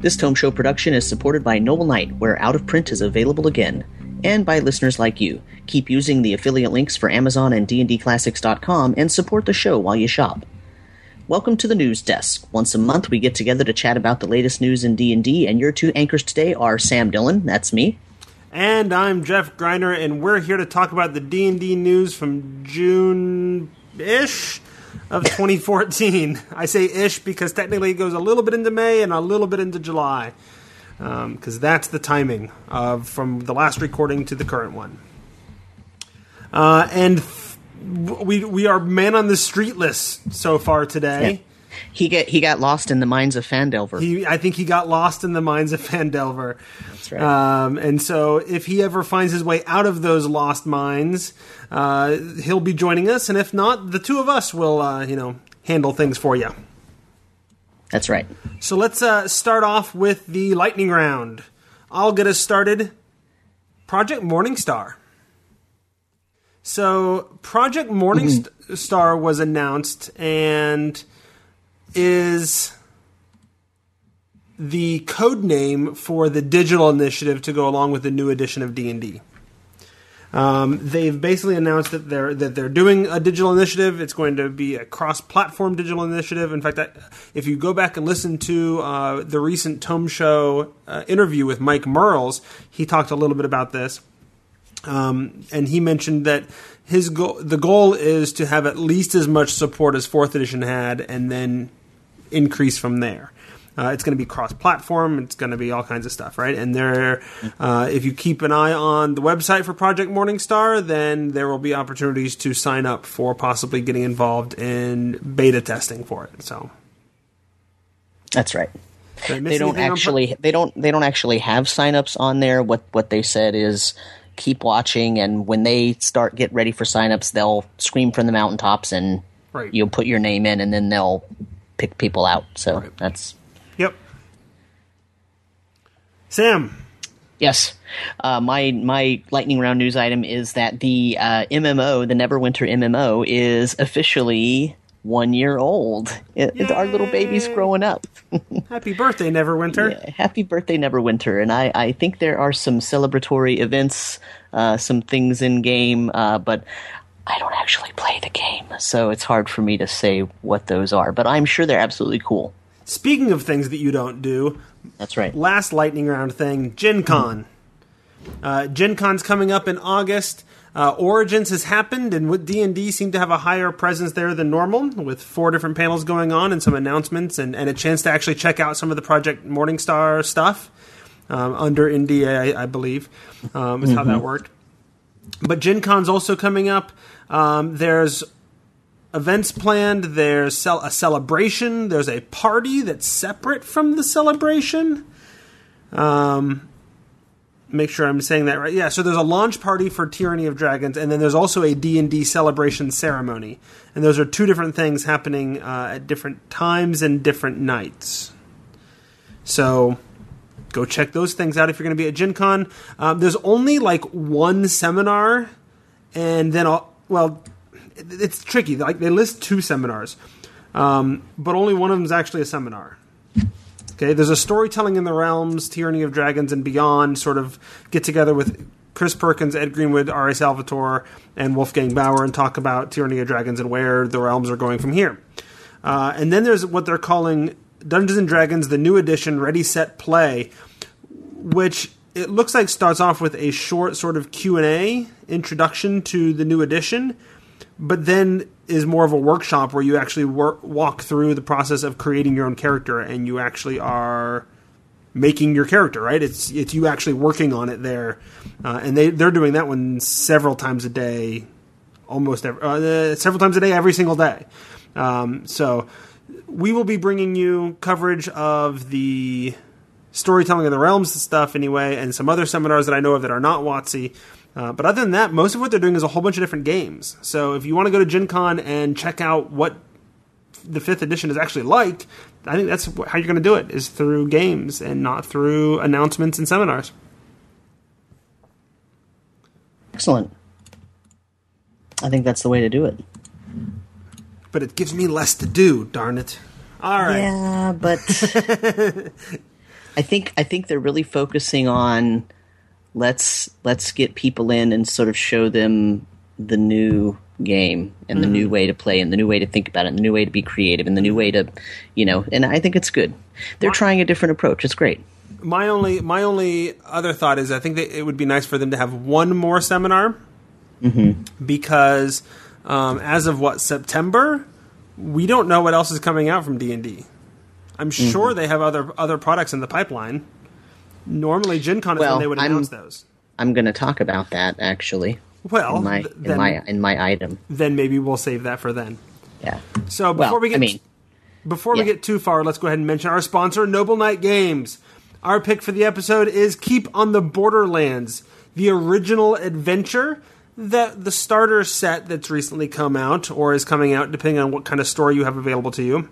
This Tome Show production is supported by Noble Knight, where Out of Print is available again, and by listeners like you. Keep using the affiliate links for Amazon and DNDClassics.com and support the show while you shop. Welcome to the news desk. Once a month, we get together to chat about the latest news in D&D, and your two anchors today are Sam Dillon, that's me, And I'm Jeff Greiner, and we're here to talk about the D&D news from June-ish of 2014. I say ish because technically it goes a little bit into May and a little bit into July, because that's the timing of from the last recording to the current one. Uh, and f- we we are man on the street list so far today. He get he got lost in the mines of Phandelver. He, I think he got lost in the mines of Phandelver. That's right. Um, and so, if he ever finds his way out of those lost mines, uh, he'll be joining us. And if not, the two of us will, uh, you know, handle things for you. That's right. So let's uh, start off with the lightning round. I'll get us started. Project Morningstar. So, Project Morningstar was announced and is the code name for the digital initiative to go along with the new edition of D&D. Um, they've basically announced that they're that they're doing a digital initiative. It's going to be a cross-platform digital initiative. In fact, I, if you go back and listen to uh, the recent Tome Show uh, interview with Mike Mearls, he talked a little bit about this, um, and he mentioned that his goal, the goal is to have at least as much support as Fourth Edition had, and then increase from there. Uh, it's going to be cross-platform. It's going to be all kinds of stuff, right? And there, uh, if you keep an eye on the website for Project Morningstar, then there will be opportunities to sign up for possibly getting involved in beta testing for it. So, That's right. did I miss They don't actually they don't they don't actually have signups on there. What what they said is keep watching and when they start get ready for signups, they'll scream from the mountaintops and Right. you'll put your name in and then they'll pick people out. So Right. that's Yep. Sam, Yes. Uh, my my lightning round news item is that the uh, MMO, the Neverwinter MMO, is officially one year old. It, it- our little baby's growing up. happy birthday, Neverwinter. Yeah, happy birthday, Neverwinter! And I, I think there are some celebratory events, uh, some things in game, uh, but I don't actually play the game, so it's hard for me to say what those are. But I'm sure they're absolutely cool. Speaking of things that you don't do, That's right. last lightning round thing gen con uh, gen con's coming up in august uh, origins has happened and with d&d seem to have a higher presence there than normal with four different panels going on and some announcements and, and a chance to actually check out some of the project morningstar stuff um, under nda i, I believe um, is how that worked but gen con's also coming up um, there's events planned. There's cel- a celebration. There's a party that's separate from the celebration. Um, make sure I'm saying that right. Yeah. So there's a launch party for Tyranny of Dragons, and then there's also a D and D celebration ceremony, and those are two different things happening uh, at different times and different nights. So go check those things out if you're going to be at Gen Con. Um, there's only like one seminar, and then I'll, well, it- it's tricky. Like they list two seminars, um, but only one of them is actually a seminar. Okay, there's a storytelling in the realms, Tyranny of Dragons, and beyond. Sort of get together with Chris Perkins, Ed Greenwood, R.A. Salvatore, and Wolfgang Baur, and talk about Tyranny of Dragons and where the realms are going from here. Uh, and then there's what they're calling Dungeons and Dragons: The New Edition, Ready, Set, Play, which it looks like starts off with a short sort of Q and A introduction to the new edition, but then is more of a workshop where you actually work, walk through the process of creating your own character, and you actually are making your character. Right? It's it's you actually working on it there, uh, and they they're doing that one several times a day, almost every, uh, several times a day, every single day. Um, so we will be bringing you coverage of the storytelling of the realms stuff anyway, and some other seminars that I know of that are not WotC. Uh, but other than that, most of what they're doing is a whole bunch of different games. So if you want to go to Gen Con and check out what the fifth edition is actually like, I think that's how you're going to do it is through games and not through announcements and seminars. Excellent. I think that's the way to do it. But it gives me less to do. Darn it! All right. Yeah, but I think I think they're really focusing on let's let's get people in and sort of show them the new game and the new mm-hmm. way to play and the new way to think about it and the new way to be creative and the new way to you know and I think it's good. They're trying a different approach. It's great. My only my only other thought is I think that it would be nice for them to have one more seminar mm-hmm. because um, as of what September, we don't know what else is coming out from D and D. I'm sure they have other other products in the pipeline. Normally, Gen Con is Well, when they would I'm- announce those. I'm going to talk about that actually Well, in my th- in my in my item. then maybe we'll save that for then. Yeah. So before Well, we get I mean, Before we get too far, let's go ahead and mention our sponsor, Noble Knight Games. Our pick for the episode is Keep on the Borderlands, the original adventure that the starter set that's recently come out or is coming out, depending on what kind of store you have available to you,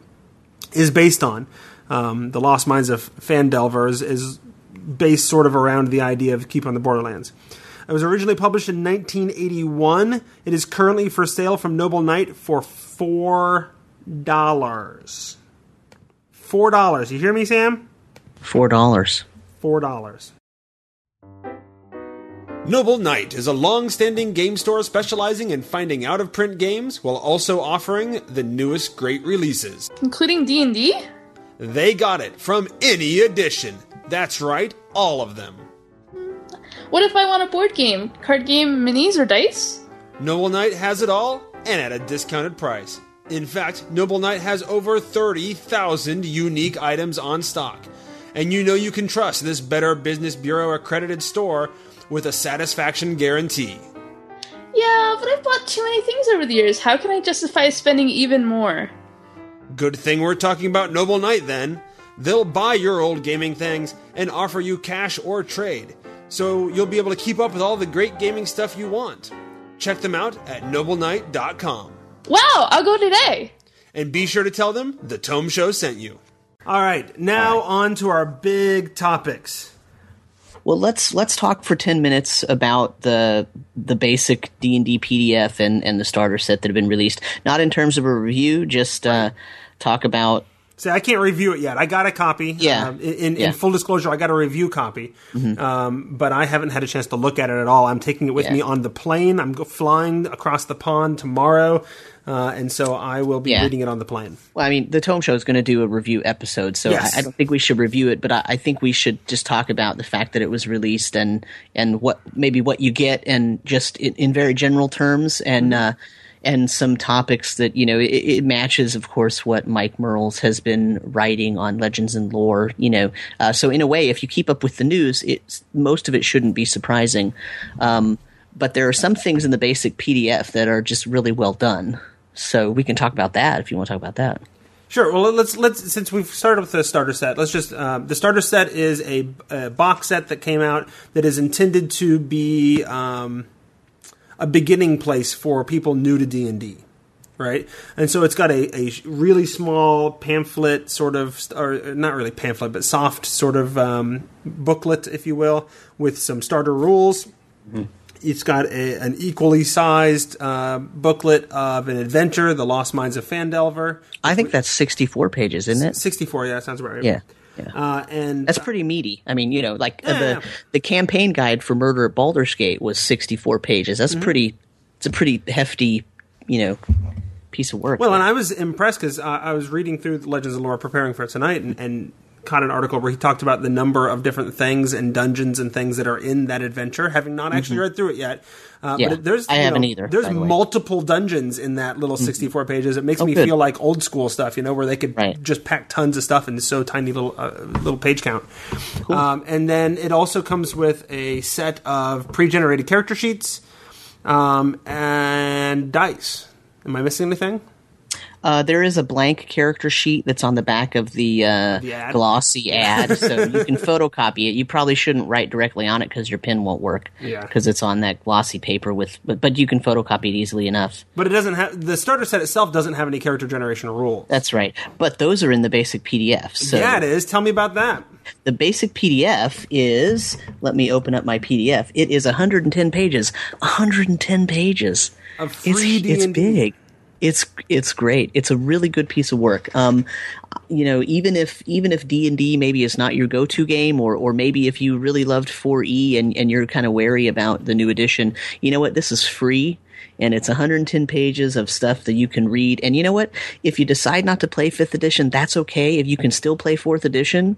is based on. Um, the Lost Mines of Phandelvers is based sort of around the idea of Keep on the Borderlands. It was originally published in 1981. It is currently for sale from Noble Knight for four dollars. Four dollars. You hear me, Sam? four dollars. Four dollars. Noble Knight is a long standing game store specializing in finding out of print games while also offering the newest great releases. including D and D. They got it from any edition. That's right, all of them. What if I want a board game, card game, minis, or dice? Noble Knight has it all and at a discounted price. In fact, Noble Knight has over 30,000 unique items on stock. And you know you can trust this Better Business Bureau accredited store with a satisfaction guarantee. Yeah, but I've bought too many things over the years. How can I justify spending even more? Good thing we're talking about Noble Knight then. They'll buy your old gaming things and offer you cash or trade, so you'll be able to keep up with all the great gaming stuff you want. Check them out at nobleknight.com. Wow, I'll go today. And be sure to tell them the Tome Show sent you. All right, now on to our big topics. Well, let's let's talk for ten minutes about the the basic D and D PDF and and the starter set that have been released. Not in terms of a review, just uh, talk about. See, I can't review it yet. I got a copy. Yeah. Um, in, in, Yeah. in full disclosure, I got a review copy, um, but I haven't had a chance to look at it at all. I'm taking it with Yeah. me on the plane. I'm flying across the pond tomorrow, uh, and so I will be Yeah. reading it on the plane. Well, I mean, the Tome Show is going to do a review episode, so Yes. I, I don't think we should review it. But I, I think we should just talk about the fact that it was released and and what maybe what you get, and just in, in very general terms, and uh, and some topics that you know it, it matches, of course, what Mike Mearls has been writing on Legends and Lore. You know, uh, so in a way, if you keep up with the news, it's most of it shouldn't be surprising. Um, but there are some things in the basic PDF that are just really well done. So we can talk about that if you want to talk about that. Sure. Well, let's let's since we've started with the starter set, let's just um, the starter set is a, a box set that came out that is intended to be um, a beginning place for people new to D and D, right? And so it's got a, a really small pamphlet, sort of, or not really pamphlet, but soft sort of um, booklet, if you will, with some starter rules. It's got a, an equally sized uh, booklet of an adventure, The Lost Mines of Phandelver. I think that's 64 pages, isn't it? 64, yeah, that sounds about right. Yeah. Yeah. Uh, and That's pretty meaty. I mean, you know, like uh, Yeah. the the campaign guide for Murder at Baldur's Gate was 64 pages. Mm-hmm. That's pretty it's a pretty hefty, you know, piece of work. well, and I was impressed because uh, I was reading through Legends of Lore preparing for it tonight and, and caught an article where he talked about the number of different things and dungeons and things that are in that adventure, having not actually read through it yet. Uh, Mm-hmm. Yeah, but there's, I haven't know, either, There's the way. multiple dungeons in that little 64 pages. It makes Oh, me good. feel like old school stuff, you know, where they could Right. just pack tons of stuff into so tiny little uh, little page count. Um, and then it also comes with a set of pre-generated character sheets um, and dice. Am I missing anything? Uh, there is a blank character sheet that's on the back of the, uh, The ad? glossy ad, so you can photocopy it. You probably shouldn't write directly on it because your pen won't work. Yeah. because it's on that glossy paper with, but, but you can photocopy it easily enough. But it doesn't have the starter set itself doesn't have any character generation rules. That's right. But those are in the basic PDF. So yeah, it is. Tell me about that. the basic PDF is. Let me open up my PDF. It is 110 pages. 110 pages. Of it's, free it's D&D. big. It's it's great. It's a really good piece of work. Um, you know, even if even if D and D maybe is not your go to game, or or maybe if you really loved 4E and and you're kind of wary about the new edition, you know what? This is free. And it's 110 pages of stuff that you can read. And you know what? If you decide not to play 5th edition, that's okay. If you can still play 4th edition,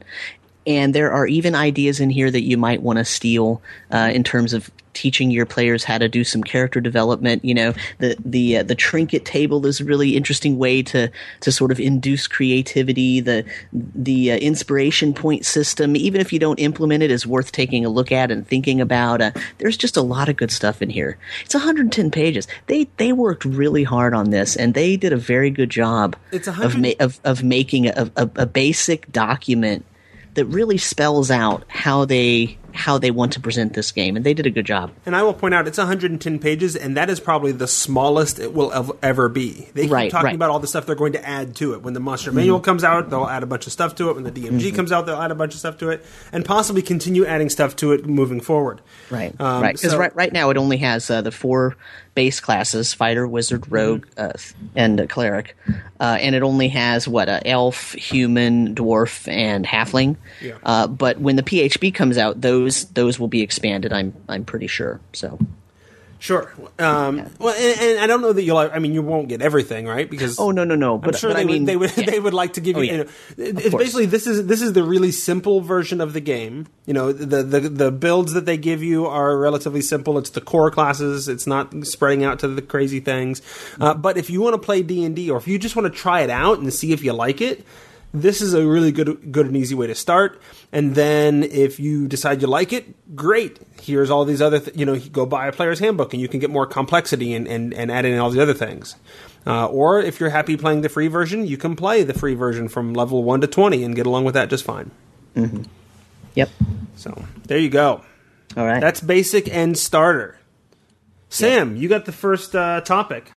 and there are even ideas in here that you might want to steal uh, in terms of teaching your players how to do some character development. You know, the the uh, the trinket table is a really interesting way to to sort of induce creativity. The the uh, inspiration point system, even if you don't implement it, is worth taking a look at and thinking about. Uh, there's just a lot of good stuff in here. It's 110 pages. They they worked really hard on this, and they did a very good job It's of 100 ma- of of making a, a, a basic document that really spells out how they how they want to present this game, and they did a good job. And I will point out it's 110 pages, and that is probably the smallest it will ev- ever be. They keep Right, talking right. about all the stuff they're going to add to it. When the monster manual comes out, they'll add a bunch of stuff to it. When the DMG comes out, they'll add a bunch of stuff to it, and possibly continue adding stuff to it moving forward. Right, Um, right. Because so- right, right now it only has uh, the four base classes: fighter, wizard, rogue, uh, and uh, cleric, uh, and it only has what uh, elf, human, dwarf, and halfling. Yeah. Uh, but when the PHB comes out, those those those will be expanded. I'm I'm pretty sure. So Sure. Um, Well, and, and I don't know that you'll. I mean, you won't get everything, right? Because oh no no no. But I'm sure but they I mean would. They would. yeah. They would like to give Oh, you. yeah. you know, it's course. basically this is this is the really simple version of the game. You know, the, the the builds that they give you are relatively simple. It's the core classes. It's not spreading out to the crazy things. Uh, but if you want to play D and D, or if you just want to try it out and see if you like it. This is a really good, good and easy way to start. And then, if you decide you like it, great. Here's all these other, th- you know, go buy a player's handbook, and you can get more complexity and, and, and add in all the other things. Uh, or if you're happy playing the free version, you can play the free version from level 1 to 20 and get along with that just fine. Yep. So, there you go. All right. That's basic and starter. Sam, you got the first uh, topic.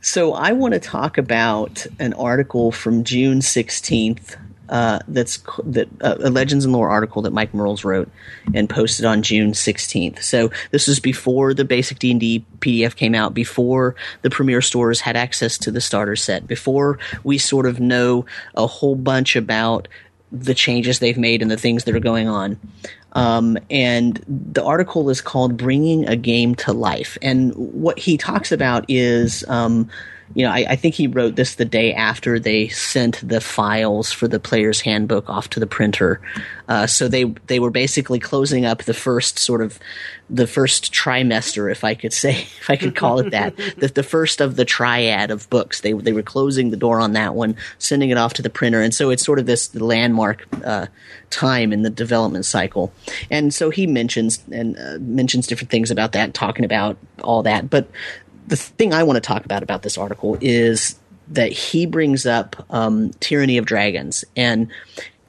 So I want to talk about an article from June sixteenth. Uh, that's that uh, a Legends and Lore article that Mike Mearls wrote and posted on June sixteenth. So this was before the basic D and D PDF came out, before the Premier stores had access to the starter set, before we sort of know a whole bunch about the changes they've made and the things that are going on. Um, and the article is called "Bringing a Game to Life," and what he talks about is, um, you know, I, I think he wrote this the day after they sent the files for the player's handbook off to the printer. Uh, so they they were basically closing up the first sort of the first trimester, if I could say, if I could call it that, the, the first of the triad of books. They they were closing the door on that one, sending it off to the printer, and so it's sort of this landmark uh, time in the development cycle. And so he mentions and uh, mentions different things about that, talking about all that. But the thing I want to talk about about this article is that he brings up um, Tyranny of Dragons and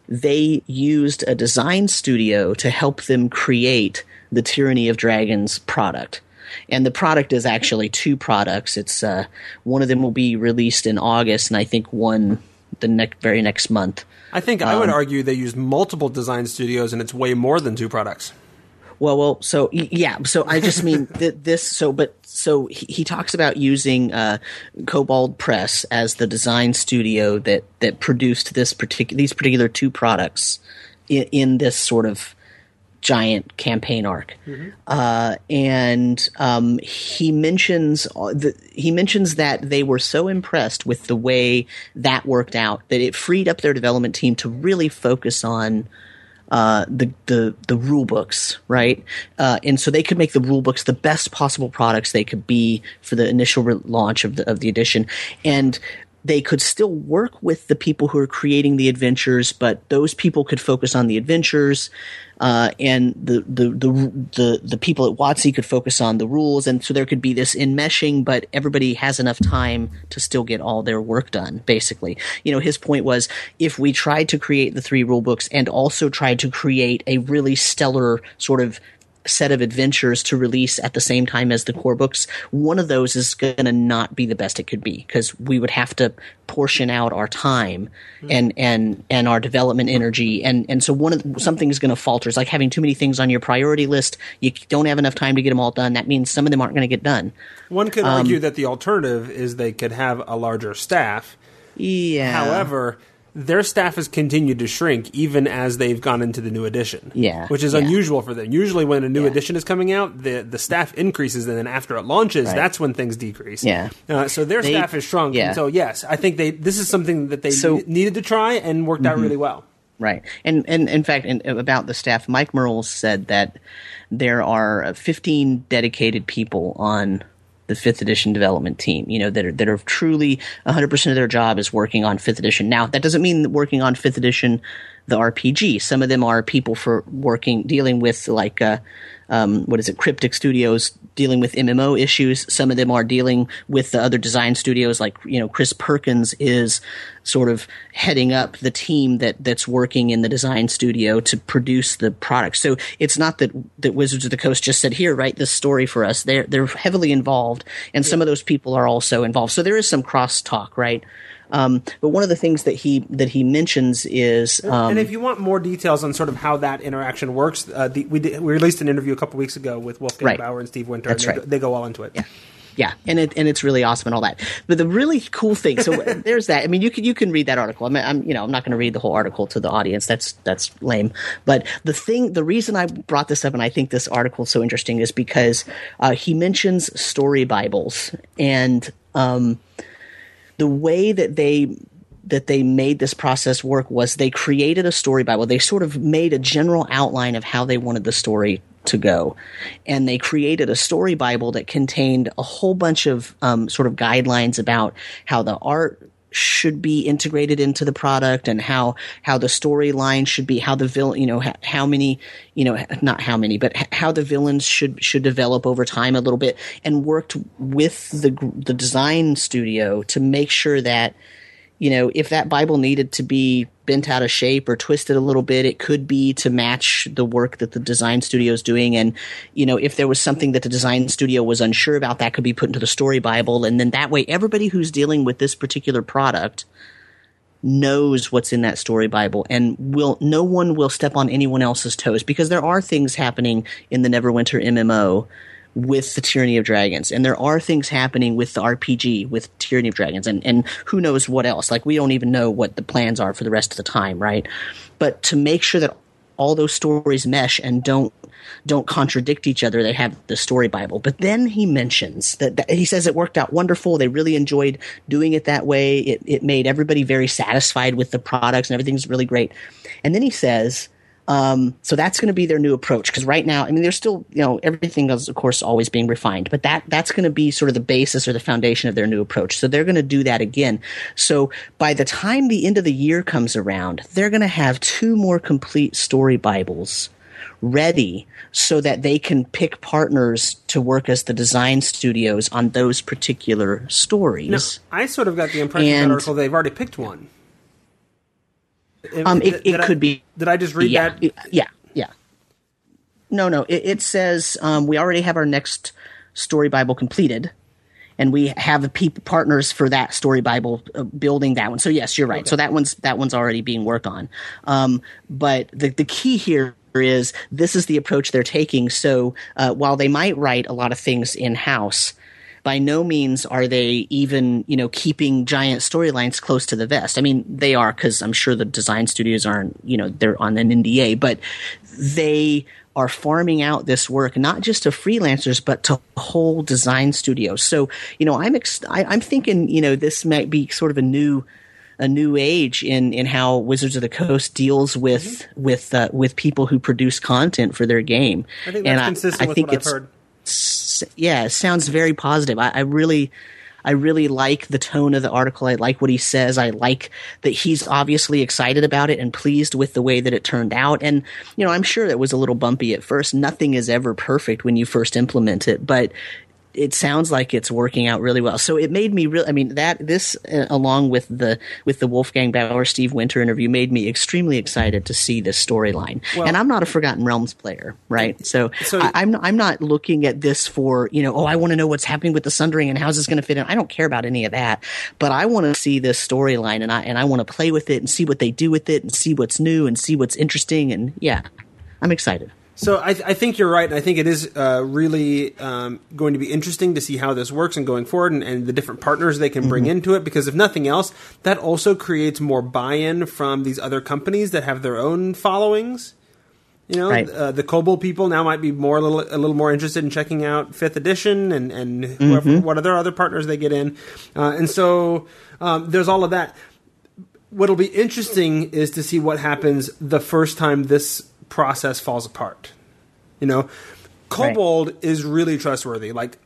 they used a design studio to help them create the Tyranny of Dragons product. And the product is actually two products. It's uh, one of them will be released in August, and I think one the next very next month. I think I would argue they used multiple design studios, and it's way more than two products. Well, well, so yeah, so I just mean th- this. So, but so he, he talks about using uh, Kobold Press as the design studio that that produced this particular these particular two products in, in this sort of giant campaign arc. Uh, and um, he mentions uh, the, he mentions that they were so impressed with the way that worked out that it freed up their development team to really focus on uh, the the the rule books, right? Uh, and so they could make the rule books the best possible products they could be for the initial re- launch of the of the edition. And they could still work with the people who are creating the adventures, but those people could focus on the adventures, uh, and the, the the the the people at WotC could focus on the rules, and so there could be this enmeshing, but everybody has enough time to still get all their work done. Basically, you know, his point was if we tried to create the three rule books and also tried to create a really stellar sort of set of adventures to release at the same time as the core books, one of those is going to not be the best it could be because we would have to portion out our time mm-hmm. and and and our development energy and and so one of the, something is going to falter. It's like having too many things on your priority list. You don't have enough time to get them all done. That means some of them aren't going to get done. One could um, argue that the alternative is they could have a larger staff. Yeah. However, their staff has continued to shrink even as they've gone into the new edition. Yeah, which is yeah. unusual for them. Usually, when a new yeah. edition is coming out, the the staff increases, and then after it launches, right. that's when things decrease. Yeah, uh, so their they, staff has shrunk. Yeah. so yes, I think they this is something that they so, needed to try and worked mm-hmm. out really well. Right, and and in fact, in, about the staff, Mike Mearls said that there are 15 dedicated people on the fifth edition development team, you know, that are, that are truly 100% of their job is working on fifth edition. Now, that doesn't mean that working on fifth edition, the RPG. Some of them are people for working, dealing with like, uh, um, what is it, Cryptic Studios dealing with MMO issues. Some of them are dealing with the other design studios, like you know, Chris Perkins is sort of heading up the team that that's working in the design studio to produce the product. So it's not that that Wizards of the Coast just said, "Here, write this story for us." They're they're heavily involved, and yeah. some of those people are also involved. So there is some cross talk, right? Um, but one of the things that he that he mentions is, um, and if you want more details on sort of how that interaction works, uh, the, we did, we released an interview a couple weeks ago with Wolfgang right. Baur and Steve Winter. That's and they, right. they go all into it. Yeah. Yeah, and it and it's really awesome and all that. But the really cool thing, so there's that. I mean, you can you can read that article. I mean, I'm you know I'm not going to read the whole article to the audience. That's that's lame. But the thing, the reason I brought this up and I think this article is so interesting is because uh, he mentions story bibles and um, the way that they that they made this process work was they created a story bible. They sort of made a general outline of how they wanted the story to go. And they created a story Bible that contained a whole bunch of um, sort of guidelines about how the art should be integrated into the product and how how the storyline should be how the villain you know how, how, many you know not how many but how the villains should should develop over time a little bit and worked with the the design studio to make sure that you know, if that Bible needed to be bent out of shape or twisted a little bit, it could be to match the work that the design studio is doing. And, you know, if there was something that the design studio was unsure about, that could be put into the story Bible. And then that way, everybody who's dealing with this particular product knows what's in that story Bible and will, no one will step on anyone else's toes because there are things happening in the Neverwinter MMO with the Tyranny of Dragons. And there are things happening with the RPG with Tyranny of Dragons and, and who knows what else. Like we don't even know what the plans are for the rest of the time, right? But to make sure that all those stories mesh and don't don't contradict each other. They have the story Bible. But then he mentions that, that, he says it worked out wonderful. They really enjoyed doing it that way. It, it made everybody very satisfied with the products and everything's really great. And then he says um, so that's going to be their new approach because right now, I mean, they're still, you know, everything is of course always being refined, but that that's going to be sort of the basis or the foundation of their new approach. So they're going to do that again. So by the time the end of the year comes around, they're going to have two more complete story Bibles ready so that they can pick partners to work as the design studios on those particular stories. Now, I sort of got the impression and, that article they've already picked one. Um, it, it could I, be. Did I just read yeah, that? Yeah, yeah. No, no. It, it says um, we already have our next story Bible completed, and we have people partners for that story Bible uh, building that one. So yes, you're right. Okay. So that one's that one's already being worked on. Um, but the the key here is this is the approach they're taking. So uh, while they might write a lot of things in house, by no means are they even, you know, keeping giant storylines close to the vest. I mean, they are because I'm sure the design studios aren't, you know, they're on an NDA, but they are farming out this work not just to freelancers but to whole design studios. So, you know, I'm ex- I, I'm thinking, you know, this might be sort of a new a new age in in how Wizards of the Coast deals with mm-hmm. with uh, with people who produce content for their game. I think that's and consistent I, I with think what I've heard yeah, it sounds very positive. I, I really, I really like the tone of the article. I like what he says. I like that he's obviously excited about it and pleased with the way that it turned out. And, you know, I'm sure it was a little bumpy at first. Nothing is ever perfect when you first implement it, but it sounds like it's working out really well. So it made me really. I mean, that this uh, along with the with the Wolfgang Baur Steve Winter interview made me extremely excited to see this storyline. Well, and I'm not a Forgotten Realms player, right? So, so I, am I'm, I'm not looking at this for you know. Oh, I want to know what's happening with the Sundering and how's this going to fit in. I don't care about any of that, but I want to see this storyline and I and I want to play with it and see what they do with it and see what's new and see what's interesting and yeah, I'm excited. So I, I, think you're right. And I think it is uh, really um, going to be interesting to see how this works and going forward, and, and the different partners they can bring mm-hmm. into it. Because if nothing else, that also creates more buy-in from these other companies that have their own followings. You know, right. uh, the Kobold people now might be more a little a little more interested in checking out Fifth Edition and and whoever, mm-hmm. what other other partners they get in, uh, and so um, there's all of that. What'll be interesting is to see what happens the first time this process falls apart. You know, Kobold right. is really trustworthy. Like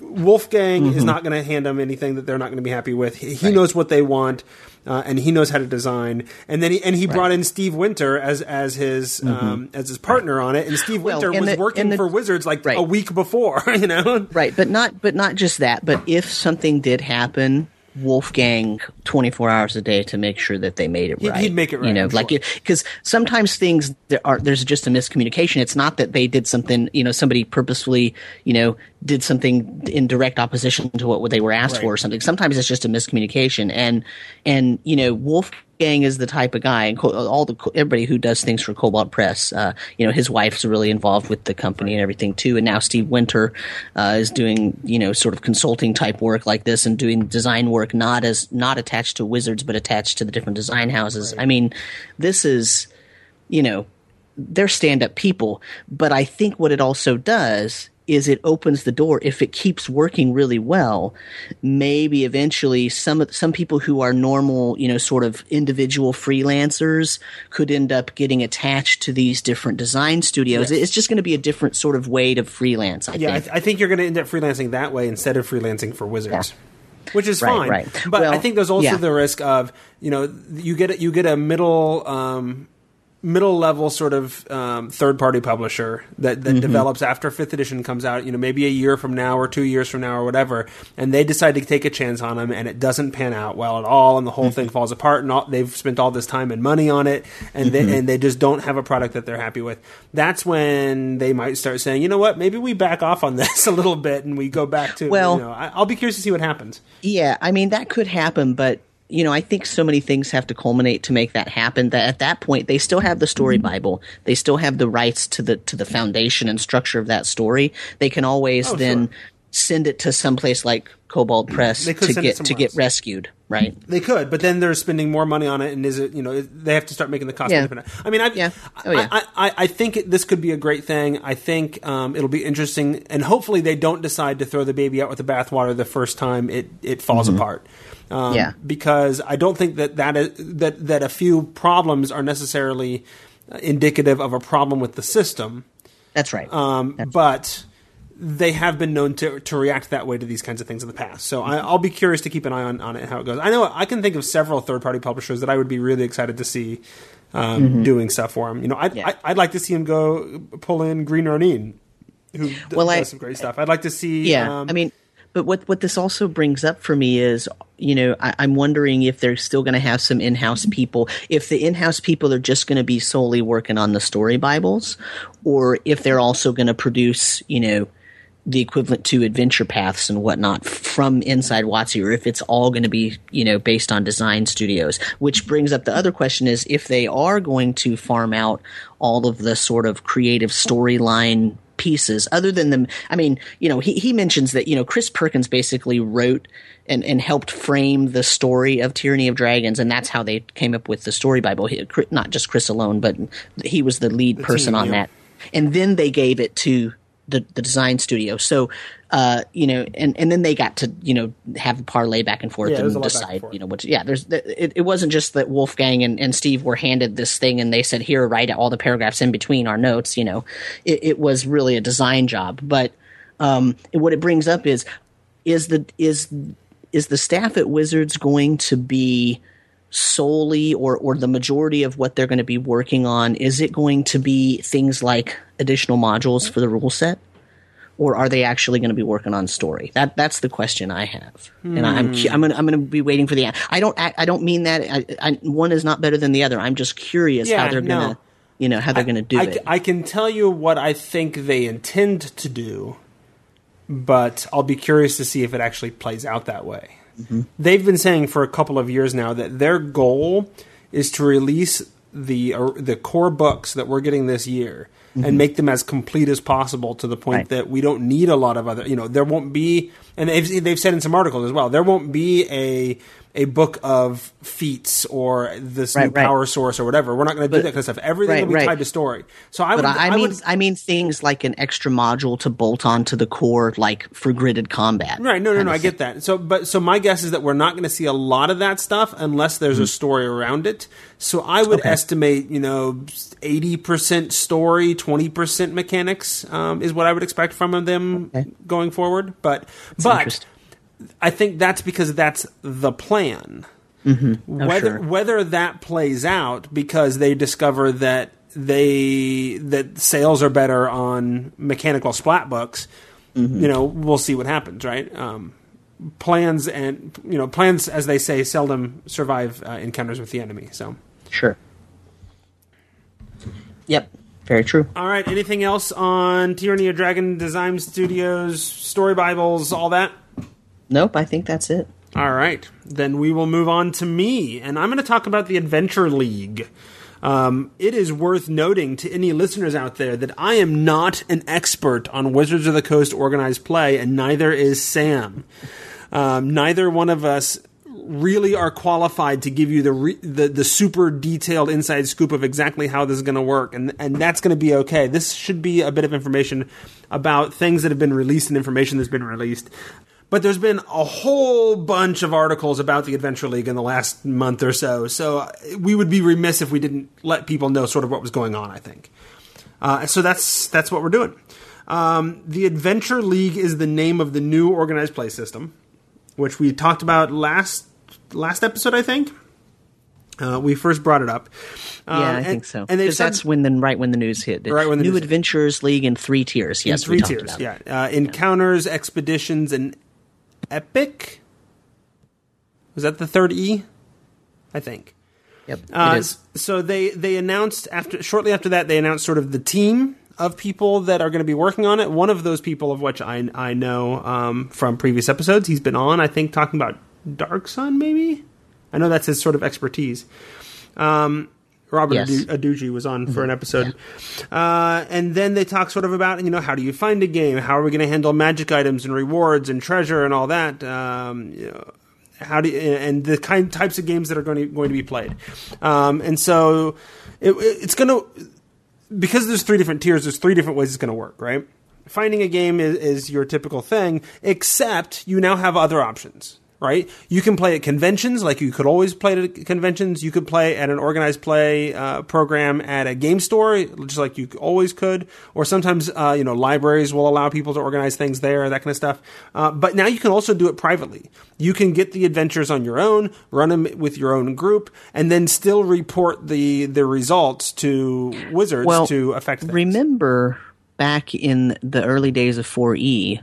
Wolfgang mm-hmm. is not going to hand them anything that they're not going to be happy with. He, he right. knows what they want, uh, and he knows how to design. And then he and he right. brought in Steve Winter as as his mm-hmm. um, as his partner on it. And Steve well, Winter was the, working the, for Wizards like a week before. You know, right? But not but not just that. But if something did happen Wolfgang 24 hours a day to make sure that they made it right. He'd make it right. You know, like because sometimes things there are there's just a miscommunication. It's not that they did something. You know, somebody purposefully you know did something in direct opposition to what they were asked right. for or something. Sometimes it's just a miscommunication. And and you know, Wolf Gang is the type of guy, and all the everybody who does things for Kobold Press, uh, you know, his wife's really involved with the company and everything too. And now Steve Winter uh, is doing, you know, sort of consulting type work like this and doing design work not as not attached to Wizards but attached to the different design houses. Right. I mean, this is, you know, they're stand up people, but I think what it also does is it opens the door if it keeps working really well maybe eventually some some people who are normal you know sort of individual freelancers could end up getting attached to these different design studios yes. it's just going to be a different sort of way to freelance I yeah think. I, th- I, think you're going to end up freelancing that way instead of freelancing for wizards yeah. which is right, fine right. but well, i think there's also yeah. the risk of you know you get you get a middle um, middle level sort of um, third party publisher that, that mm-hmm. develops after fifth edition comes out you know maybe a year from now or two years from now or whatever and they decide to take a chance on them and it doesn't pan out well at all and the whole mm-hmm. thing falls apart and all, they've spent all this time and money on it and mm-hmm. they, and they just don't have a product that they're happy with that's when they might start saying you know what maybe we back off on this a little bit and we go back to well you know, I, i'll be curious to see what happens yeah i mean that could happen but you know, I think so many things have to culminate to make that happen. That at that point, they still have the story mm-hmm. Bible. They still have the rights to the to the foundation and structure of that story. They can always oh, then sure. send it to someplace like Kobold Press to get to get rescued. Right? They could, but then they're spending more money on it, and is it you know they have to start making the cost yeah. independent. I mean, I, yeah. Oh, yeah. I, I, I think it, this could be a great thing. I think um, it'll be interesting, and hopefully they don't decide to throw the baby out with the bathwater the first time it it falls mm-hmm. apart. Um, yeah. Because I don't think that that, is, that that a few problems are necessarily indicative of a problem with the system. That's right. Um, That's but they have been known to, to react that way to these kinds of things in the past. So I, will be curious to keep an eye on, on it and how it goes. I know I can think of several third party publishers that I would be really excited to see um, mm-hmm. doing stuff for them. You know, I'd, yeah. I, would like to see him go pull in Green Ronin, who well, does I, some great stuff. I'd like to see. Yeah, um, I mean, but what what this also brings up for me is, you know, I, am wondering if they're still going to have some in-house people. If the in-house people are just going to be solely working on the story Bibles, or if they're also going to produce, you know, the equivalent to adventure paths and whatnot from inside WotC, or if it's all going to be, you know, based on design studios. Which brings up the other question: is if they are going to farm out all of the sort of creative storyline pieces other than them. I mean, you know, he, he mentions that, you know, Chris Perkins basically wrote and, and helped frame the story of Tyranny of Dragons. And that's how they came up with the story Bible. He, not just Chris alone, but he was the lead the person team, on yeah. that. And then they gave it to the, the design studio. So, uh, you know, and, and then they got to, you know, have a parlay back and forth yeah, and decide, and you know, what, yeah, there's, it, it wasn't just that Wolfgang and, and Steve were handed this thing and they said, here, write all the paragraphs in between our notes, you know, it, it was really a design job. But, um, what it brings up is, is the is is the staff at Wizards going to be solely or or the majority of what they're going to be working on is it going to be things like additional modules for the rule set or are they actually going to be working on story? That that's the question i have. And I'm I'm going to i'm going to be waiting for the i don't i, don't mean that I, I, one is not better than the other. I'm just curious Yeah, how they're going to you know how they're going to do I, it. I can tell you what I think they intend to do, but I'll be curious to see if it actually plays out that way. Mm-hmm. They've been saying for a couple of years now that their goal is to release the uh, the core books that we're getting this year and make them as complete as possible to the point Mm-hmm. Right. that we don't need a lot of other. You know, there won't be, and they've they've said in some articles as well, there won't be a a book of feats or this new Right, right. power source or whatever. We're not going to do that kind of stuff. Everything right, will be right. tied to story. So I would. I, I mean, would, I mean things like an extra module to bolt onto the core, like for gridded combat. right? No, no, no. I get that. So, but so my guess is that we're not going to see a lot of that stuff unless there's a story around it. So I would Hmm. Okay. estimate, you know, eighty percent story, twenty percent mechanics um, is what I would expect from them Okay. going forward. But, but interesting. I think that's because that's the plan. Whether sure. whether that plays out because they discover that they that sales are better on mechanical splat books, you know, we'll see what happens, right? Um, plans and you know plans, as they say, seldom survive uh, encounters with the enemy. So, Sure. Yep. Very true. all right, anything else on Tyranny of Dragon Design Studios, Story Bibles, all that? Nope. I think that's it. All right, then we will move on to me, and I'm going to talk about the Adventure League. Um, it is worth noting to any listeners out there that I am not an expert on Wizards of the Coast organized play, and neither is Sam. Um, neither one of us really are qualified to give you the, re- the the super detailed inside scoop of exactly how this is going to work, and and that's going to be okay. This should be a bit of information about things that have been released and information that's been released. But there's been a whole bunch of articles about the Adventure League in the last month or so, so we would be remiss if we didn't let people know sort of what was going on. I think. Uh, so that's that's what we're doing. Um, the Adventure League is the name of the new organized play system, which we talked about last last episode. I think uh, we first brought it up. Uh, Yeah, I and- think so. And said that's when the right when the news hit. Right when the New news hit. League in three tiers. Yes, three we tiers. Yeah, uh, encounters, expeditions, and epic. Was that the third E? I think. Yep. Uh, it is. So they they announced after shortly after that they announced sort of the team of people that are going to be working on it. One of those people of which I I know um, from previous episodes. He's been on I think talking about Dark Sun maybe. I know that's his sort of expertise. Um, Robert Yes. Adu- Adducci was on for an episode, uh, and then they talk sort of about you know how do you find a game, how are we going to handle magic items and rewards and treasure and all that. Um, you know, how do you, and the kind types of games that are going to going to be played, um, and so it, it's going to because there's three different tiers. There's three different ways it's going to work, right? Finding a game is, is your typical thing, except you now have other options, right? You can play at conventions, like you could always play at conventions. You could play at an organized play uh, program at a game store, just like you always could. Or sometimes, uh, you know, libraries will allow people to organize things there, that kind of stuff. Uh, but now you can also do it privately. You can get the adventures on your own, run them with your own group, and then still report the the results to Wizards Well, to affect things. Remember back in the early days of 4E,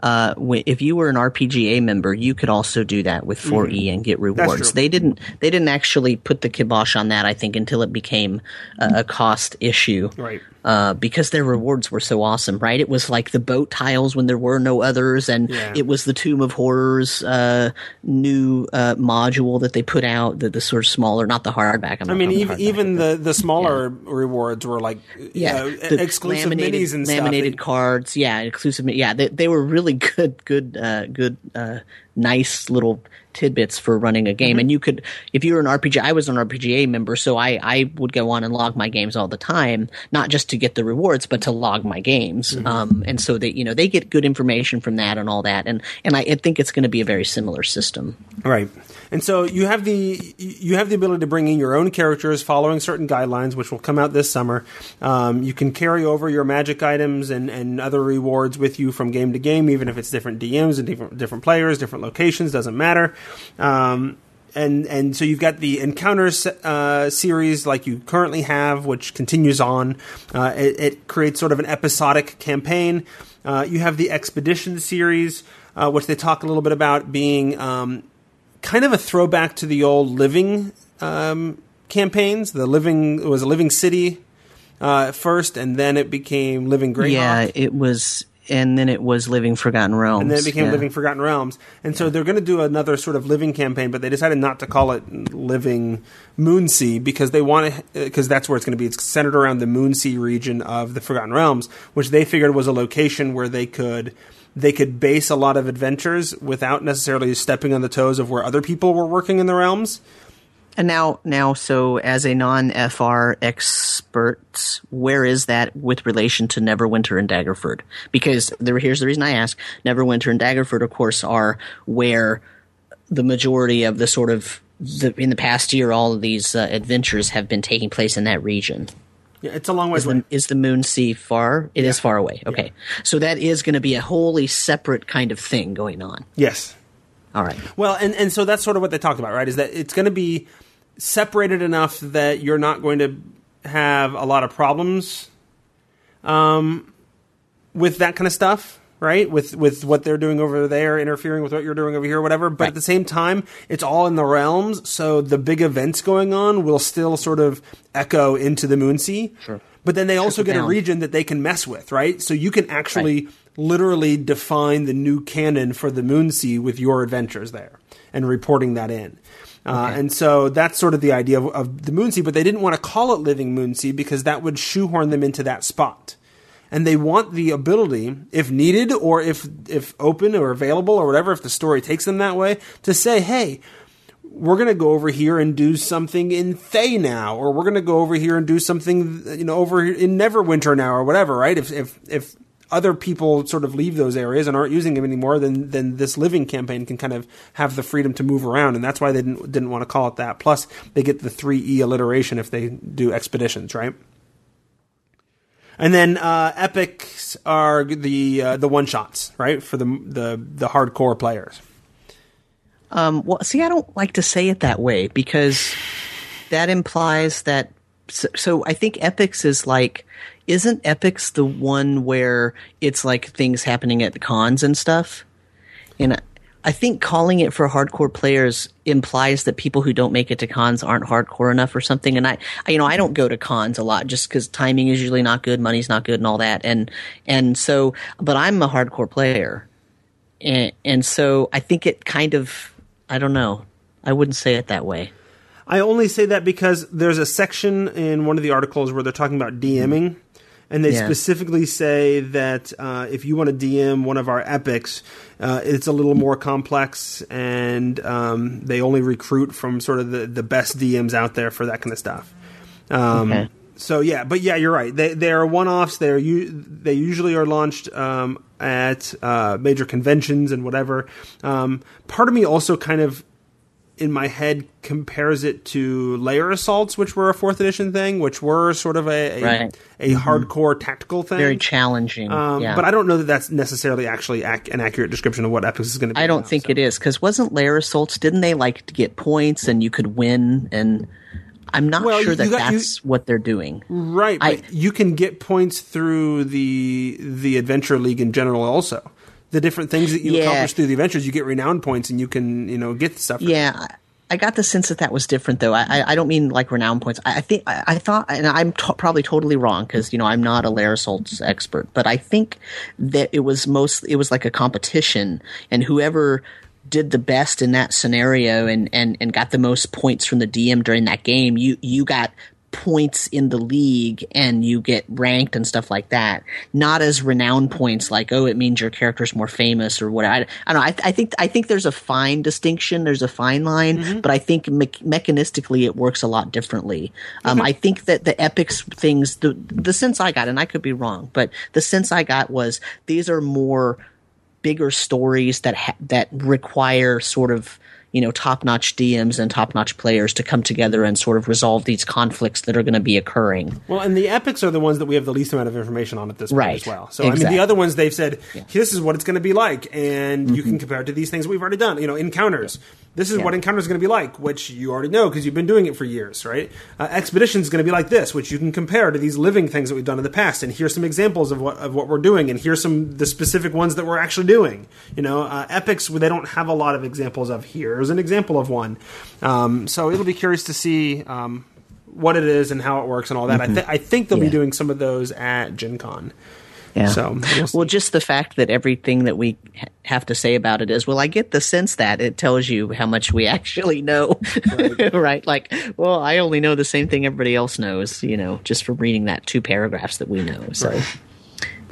uh, if you were an RPGA member, you could also do that with 4E and get rewards. Mm-hmm. They didn't. They didn't actually put the kibosh on that. I think until it became a, a cost issue, Right. Uh, because their rewards were so awesome, right? It was like the boat tiles when there were no others, and Yeah. it was the Tomb of Horrors uh, new uh, module that they put out, the, the sort of smaller, not the hardback. I mean, even hardback, even the, the smaller rewards were like yeah, you know, the exclusive laminated, minis and stuff. laminated cards. Yeah, exclusive. Yeah, they, they were really good, good, uh, good, uh, nice little tidbits for running a game. Mm-hmm. And you could, if you were an RPG, I was an RPGA member, so I I would go on and log my games all the time, not just to get the rewards, but to log my games. Mm-hmm. Um, and so they, you know, they get good information from that and all that. And and I, I think it's going to be a very similar system. Right. And so you have the you have the ability to bring in your own characters following certain guidelines, which will come out this summer. Um, you can carry over your magic items and, and other rewards with you from game to game, even if it's different DMs and different different players, different locations, doesn't matter. Um, and and so you've got the encounters uh, series like you currently have, which continues on. Uh, it, it, creates sort of an episodic campaign. Uh, you have the expedition series, uh, which they talk a little bit about being. Um, kind of a throwback to the old living um, campaigns. The living it was a living city uh, first, and then it became living Greyhawk. Yeah, it was, and then it was living Forgotten Realms, and then it became yeah. living Forgotten Realms. And so they're going to do another sort of living campaign, but they decided not to call it living Moonsea because they want to because that's where it's going to be. It's centered around the Moonsea region of the Forgotten Realms, which they figured was a location where they could they could base a lot of adventures without necessarily stepping on the toes of where other people were working in the realms. And now, now, so as a non-FR expert, where is that with relation to Neverwinter and Daggerford? Because there, here's the reason I ask: Neverwinter and Daggerford, of course, are where the majority of the sort of the, in the past year, all of these uh, adventures have been taking place in that region. Yeah, it's a long way is the, is the Moonsea far? It yeah. is far away. Okay, yeah. so that is going to be a wholly separate kind of thing going on. Yes. All right. Well, and and so that's sort of what they talked about, right? Is that it's going to be separated enough that you're not going to have a lot of problems um, with that kind of stuff right? With with what they're doing over there, interfering with what you're doing over here, whatever. But right. at the same time, it's all in the realms, so the big events going on will still sort of echo into the Moonsea. Sure. But then they also get a region that they can mess with, right? So you can actually right. literally define the new canon for the Moonsea with your adventures there and reporting that in. Uh, okay. and so that's sort of the idea of, of the Moonsea, but they didn't want to call it Living Moonsea because that would shoehorn them into that spot and they want the ability, if needed or if if open or available or whatever, if the story takes them that way, to say, hey, we're going to go over here and do something in Thay now, or we're going to go over here and do something, you know, over in Neverwinter now, or whatever, right? If if if other people sort of leave those areas and aren't using them anymore, then then this living campaign can kind of have the freedom to move around, and that's why they didn't didn't want to call it that. Plus, they get the three E alliteration if they do expeditions, right? And then uh, epics are the uh, the one shots, right, for the the the hardcore players. Um, well, see, I don't like to say it that way because that implies that. So, so I think epics is like, isn't epics the one where it's like things happening at the cons and stuff? And I think calling it for hardcore players implies that people who don't make it to cons aren't hardcore enough or something. And I, I you know, I don't go to cons a lot just because timing is usually not good, money's not good, and all that. And and so, but I'm a hardcore player, and and so I think it kind of, I don't know, I wouldn't say it that way. I only say that because there's a section in one of the articles where they're talking about DMing and they yeah. specifically say that uh, if you want to DM one of our epics, uh, it's a little more complex, and um, they only recruit from sort of the, the best DMs out there for that kind of stuff. Um, okay. So yeah, but yeah, you're right. They they are one offs. They're you they usually are launched um, at uh, major conventions and whatever. Um, part of me also kind of in my head compares it to Lair Assaults, which were a fourth edition thing, which were sort of a a, right. a mm-hmm. hardcore tactical thing, very challenging. Um, yeah. But I don't know that that's necessarily actually ac- an accurate description of what Epics is going to be. I don't now, think so. it is because wasn't Lair Assaults? Didn't they like to get points and you could win and. I'm not well, sure that got, that's you, what they're doing. Right, I, you can get points through the the Adventure League in general also the different things that you yeah. accomplish through the adventures, you get renown points, and you can you know get stuff. Yeah, I got the sense that that was different, though. I, I don't mean like renown points. I, I think I, I, thought, and I'm t- probably totally wrong because you know I'm not a Lair Assaults expert, but I think that it was most it was like a competition, and whoever did the best in that scenario and, and, and got the most points from the DM during that game, you you got points in the league and you get ranked and stuff like that. Not as renown points, like oh, it means your character's more famous or what. I, I don't know. I, I, think I think there's a fine distinction. There's a fine line, mm-hmm. but I think me- mechanistically it works a lot differently. Um, mm-hmm. I think that the epics things, the the sense I got, and I could be wrong, but the sense I got was these are more bigger stories that ha- that require sort of you know top notch DMs and top notch players to come together and sort of resolve these conflicts that are going to be occurring. Well, and the epics are the ones that we have the least amount of information on at this point right. as well. So exactly. I mean, the other ones they've said yeah. this is what it's going to be like, and mm-hmm. you can mm-hmm. compare it to these things we've already done. You know, encounters. Yeah. This is yeah. what encounters is going to be like, which you already know because you've been doing it for years, right? Uh, Expedition is going to be like this, which you can compare to these living things that we've done in the past, and here's some examples of what of what we're doing, and here's some the specific ones that we're actually doing. You know, uh, epics they don't have a lot of examples of. Here's an example of one. Um, so it'll be curious to see. Um, what it is and how it works and all that. Mm-hmm. I, th- I, think they'll yeah. be doing some of those at Gen Con. Yeah. So we'll, well, just the fact that everything that we have to say about it is, well, I get the sense that it tells you how much we actually know, right? right? Like, well, I only know the same thing everybody else knows, you know, just from reading that two paragraphs that we know. So, right.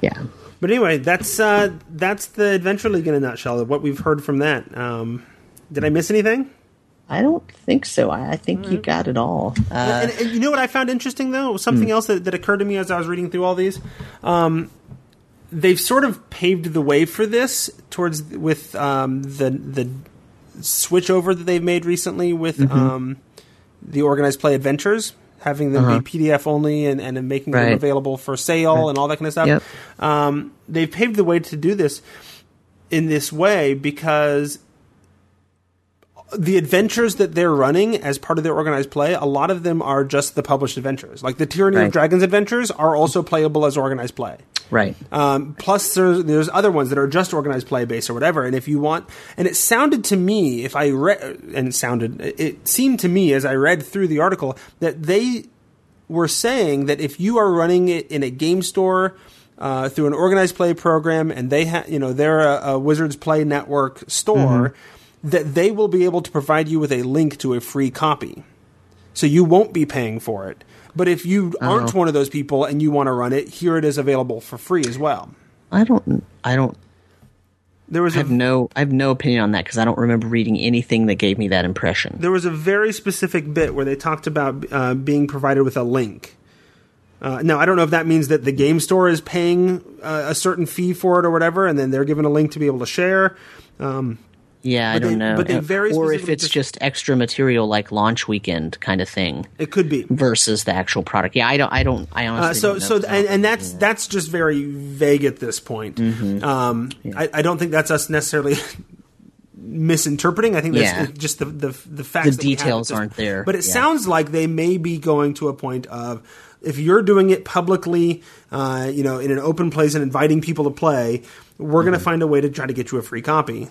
yeah. But anyway, that's uh, that's the Adventure League in a nutshell. What we've heard from that. Um, did I miss anything? I don't think so. I, I think you got it all. Uh, and, and, you know what I found interesting though? Something hmm. else that, that, occurred to me as I was reading through all these. Um, they've sort of paved the way for this towards with um, the the switch over that they've made recently with mm-hmm. um, the organized play adventures having them uh-huh. be PDF only and, and making right. them available for sale right. and all that kind of stuff. Yep. Um, they've paved the way to do this in this way because the adventures that they're running as part of their organized play, a lot of them are just the published adventures. Like the Tyranny right. of Dragons adventures are also playable as organized play. Right. Um, plus, there's, there's other ones that are just organized play based or whatever. And if you want, and it sounded to me, if I read, and it sounded, it seemed to me as I read through the article that they were saying that if you are running it in a game store, uh, through an organized play program, and they have, you know, they're a, a, Wizards Play Network store, mm-hmm. That they will be able to provide you with a link to a free copy. So you won't be paying for it. But if you aren't one of those people and you want to run it, here it is available for free as well. I don't. I don't. There was I have a, no. I have no opinion on that because I don't remember reading anything that gave me that impression. There was a very specific bit where they talked about uh, being provided with a link. Uh, now I don't know if that means that the game store is paying uh, a certain fee for it or whatever, and then they're given a link to be able to share. Um, yeah, but I don't they, know. But they very or if it's just extra material like launch weekend kind of thing. It could be versus the actual product. Yeah, I don't. I don't. I honestly. Uh, so so and, and, that's yeah. that's just very vague at this point. Mm-hmm. Um, yeah. I, I don't think that's us necessarily. misinterpreting. I think that's yeah. just the the the facts. The details aren't there. But it yeah. sounds like they may be going to a point of if you're doing it publicly, uh, you know, in an open place and inviting people to play, we're mm-hmm. going to find a way to try to get you a free copy.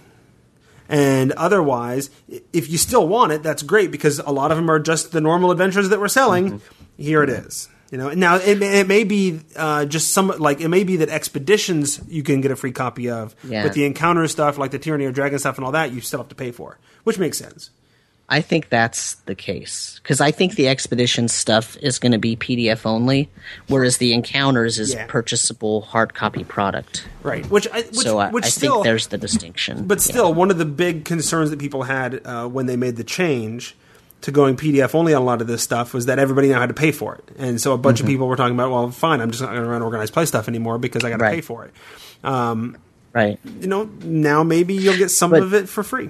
And otherwise, if you still want it, that's great because a lot of them are just the normal adventures that we're selling. Mm-hmm. Here it is. You know, now it, it may be uh, just some like it may be that expeditions you can get a free copy of, yeah. but the encounter stuff like the Tyranny of Dragon stuff and all that you still have to pay for, which makes sense. I think that's the case because I think the expedition stuff is going to be PDF only, whereas the encounters is yeah. purchasable hard copy product. Right. Which, I, which so I, which I still, think there's the distinction. But still, yeah. one of the big concerns that people had uh, when they made the change to going PDF only on a lot of this stuff was that everybody now had to pay for it, and so a bunch mm-hmm. of people were talking about, well, fine, I'm just not going to run organized play stuff anymore because I got to right. pay for it. Um, right. You know, now maybe you'll get some but, of it for free.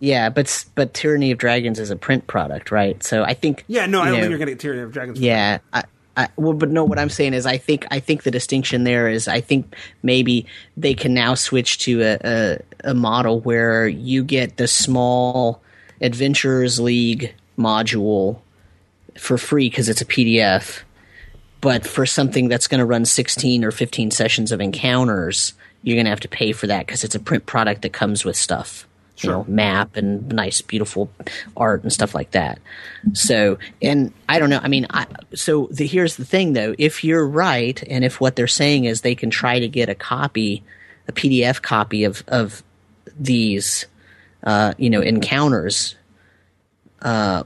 Yeah, but but Tyranny of Dragons is a print product, right? So I think yeah, no, I don't know, think you're getting Tyranny of Dragons. Yeah, I, I, well, but no, what I'm saying is, I think I think the distinction there is, I think maybe they can now switch to a, a, a model where you get the small Adventurers League module for free because it's a PDF, but for something that's going to run 16 or 15 sessions of encounters, you're going to have to pay for that because it's a print product that comes with stuff sure. you know, map and nice, beautiful art and stuff like that. So, and I don't know. I mean, I, so the, here's the thing though. If you're right, and if what they're saying is they can try to get a copy, a PDF copy of, of these, uh, you know, encounters, uh,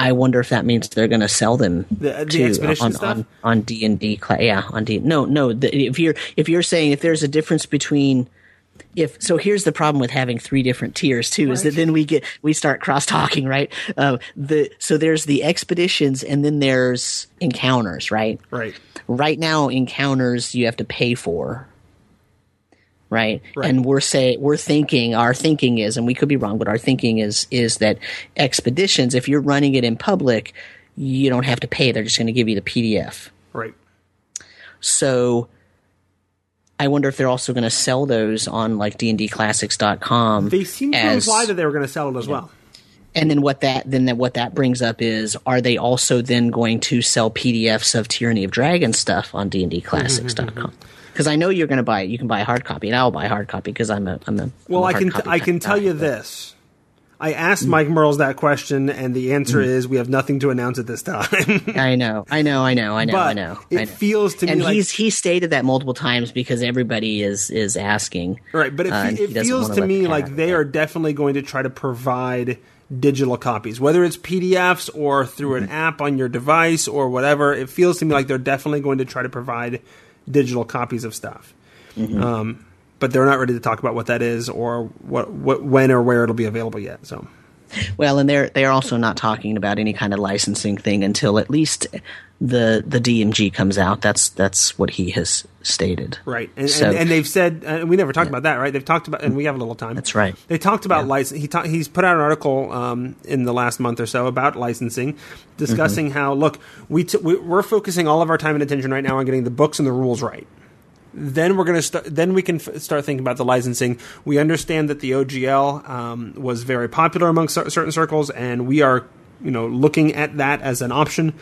I wonder if that means they're going to sell them The- the too, Expedition on, on on D and D. Yeah, on D. No, no. The, if you're if you're saying if there's a difference between if so, here's the problem with having three different tiers too. Is that then we get we start cross talking, right? Uh, the so there's the expeditions and then there's encounters, right? Right. right now encounters you have to pay for right? Right. and we're say we're thinking our thinking is and we could be wrong but our thinking is is that expeditions if you're running it in public you don't have to pay they're just going to give you the pdf Right. so i wonder if they're also going to sell those on like dndclassics.com They seem to as- imply that they were going to sell it as well. and then what that then that what that brings up is are they also then going to sell PDFs of Tyranny of Dragons stuff on dndclassics.com? Mm-hmm, mm-hmm. Because I know you're going to buy it. You can buy a hard copy, and I'll buy a hard copy because I'm a I'm a Well, I'm a I can copy I can tell you this. I asked Mike Mearls that question, and the answer is we have nothing to announce at this time. I know, I know, I know, I know, but I know. it I know. feels to and me like he's he stated that multiple times because everybody is is asking. right, but it, uh, and it feels wanna me like they are definitely going to try to provide digital copies, whether it's PDFs or through Mm-hmm. an app on your device or whatever. It feels to me like they're definitely going to try to provide digital copies of stuff. Mm-hmm. Um, but they're not ready to talk about what that is or what, what when or where it'll be available yet. So. Well, and they're they're also not talking about any kind of licensing thing until at least the the DMG comes out. That's that's what he has stated. Right, and, So- and, and they've said, and we never talked about that, right? They've talked about, and we have a little time. That's right. They talked about license. He ta- he's put out an article um, in the last month or so about licensing, discussing Mm-hmm. how look we, t- we we're focusing all of our time and attention right now on getting the books and the rules right. Then we're going to start. Then we can f- start thinking about the licensing. We understand that the OGL um, was very popular among cer- certain circles, and we are, you know, looking at that as an option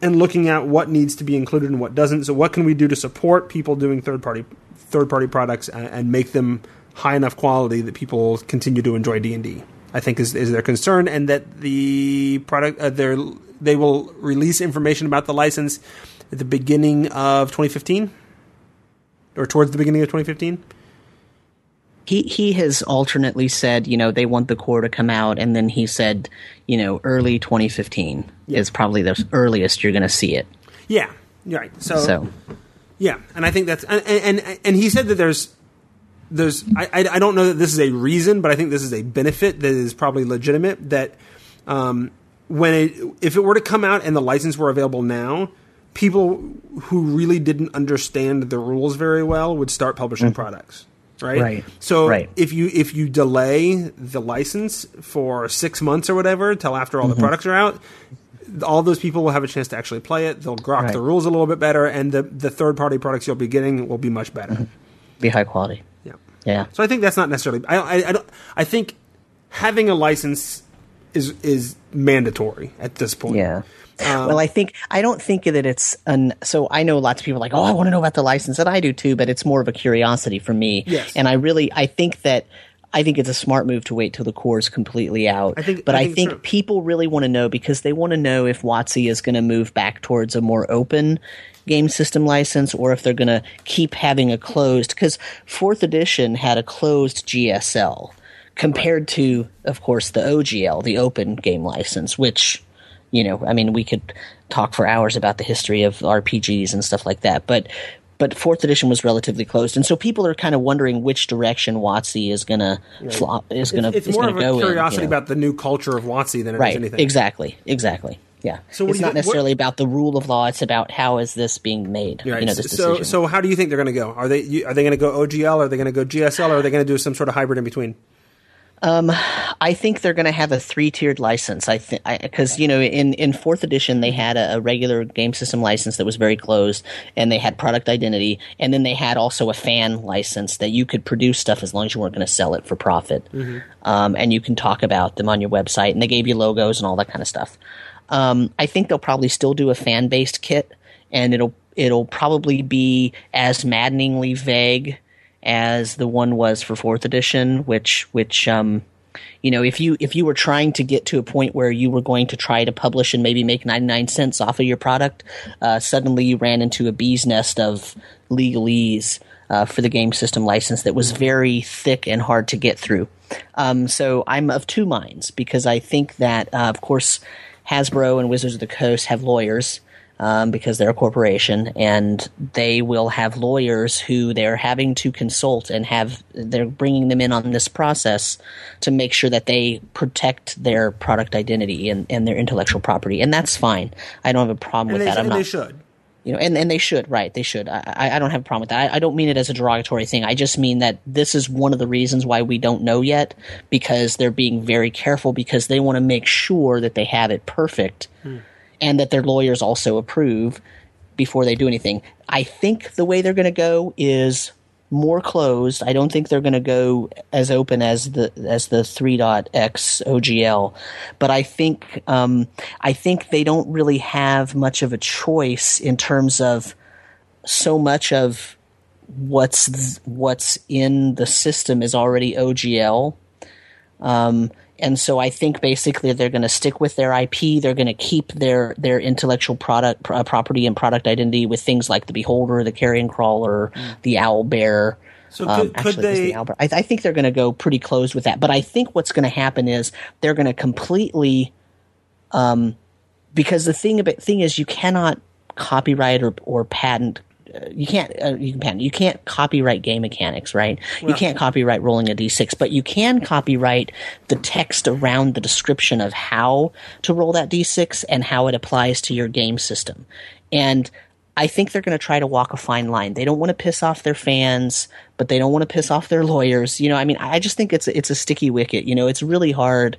and looking at what needs to be included and what doesn't. So, what can we do to support people doing third party third party products and, and make them high enough quality that people continue to enjoy D and D? I think is is their concern, and that the product uh, they will release information about the license at the beginning of 2015 or towards the beginning of 2015. He he has alternately said, you know, they want the core to come out, and then he said, you know, early 2015 is probably the earliest you're going to see it. Yeah, you're right. So, So Yeah, and I think that's and and, and he said that there's there's I, I I don't know that this is a reason, but I think this is a benefit that is probably legitimate. That um, when it if it were to come out and the license were available now, people who really didn't understand the rules very well would start publishing mm. products. Right. Right. So Right. if you if you delay the license for six months or whatever till after all the mm-hmm. products are out, all those people will have a chance to actually play it. They'll grok Right. the rules a little bit better, and the the third party products you'll be getting will be much better. Mm-hmm. be high quality. Yeah. Yeah. So I think that's not necessarily. I, I, I don't. I think having a license is is mandatory at this point. Yeah. Um, well, I think I don't think that it's an. So I know lots of people are like, oh, I want to know about the license, and I do too. But it's more of a curiosity for me. Yes. And I really, I think that I think it's a smart move to wait till the core is completely out. I think- but I I think think, true. people really want to know because they want to know if WotC is going to move back towards a more open game system license or if they're going to keep having a closed. Because fourth edition had a closed GSL compared to, of course, the OGL, the open game license, which you know, I mean, we could talk for hours about the history of RPGs and stuff like that, but but fourth edition was relatively closed, and so people are kind of wondering which direction WotC is gonna flop is gonna it's is more of a go curiosity in, you know. about the new culture of WotC than it is right, anything. exactly, exactly. Yeah, So it's not what- necessarily about the rule of law; it's about how is this being made. Right. You know, this so decision. so how do you think they're going to go? Are they you- are they going to go OGL? Are they going to go GSL? Or are they going to do some sort of hybrid in between? I think they're going to have a three-tiered license. I think because you know in in fourth edition they had a, a regular game system license that was very closed, and they had product identity, and then they had also a fan license that you could produce stuff as long as you weren't going to sell it for profit, um, and you can talk about them on your website, and they gave you logos and all that kind of stuff. Um, I think they'll probably still do a fan-based kit, and it'll it'll probably be as maddeningly vague as the one was for fourth edition, which which um, you know if you if you were trying to get to a point where you were going to try to publish and maybe make 99 cents off of your product uh, suddenly you ran into a bee's nest of legalese uh, for the game system license that was very thick and hard to get through. Um, so i'm of two minds because i think that uh, of course Hasbro and Wizards of the Coast have lawyers um, because they're a corporation, and they will have lawyers who they're having to consult and have they're bringing them in on this process to make sure that they protect their product identity and, and their intellectual property, and that's fine. I don't have a problem and with they, that. I'm and not, they should. you know, and, and they should, right? They should. I, I don't have a problem with that. I, I don't mean it as a derogatory thing. I just mean that this is one of the reasons why we don't know yet because they're being very careful because they want to make sure that they have it perfect and that their lawyers also approve before they do anything. I think the way they're going to go is more closed. I don't think they're going to go as open as the as the 3.x OGL, but I think um, I think they don't really have much of a choice in terms of so much of what's what's in the system is already OGL. Um, and so I think basically they're going to stick with their IP. They're going to keep their their intellectual product property and product identity with things like the Beholder, the Carrion Crawler, the Owl Bear. So Um, could, could actually, was they? the Owl. I, I think they're going to go pretty close with that. But I think what's going to happen is they're going to completely, um, because the thing about thing is you cannot copyright or or patent. Uh, You can't. Uh, you can. You can't copyright game mechanics, right? you can't copyright rolling a d6, but you can copyright the text around the description of how to roll that d6 and how it applies to your game system. And I think they're going to try to walk a fine line. They don't want to piss off their fans, but they don't want to piss off their lawyers. You know, I mean, I just think it's it's a sticky wicket. You know, it's really hard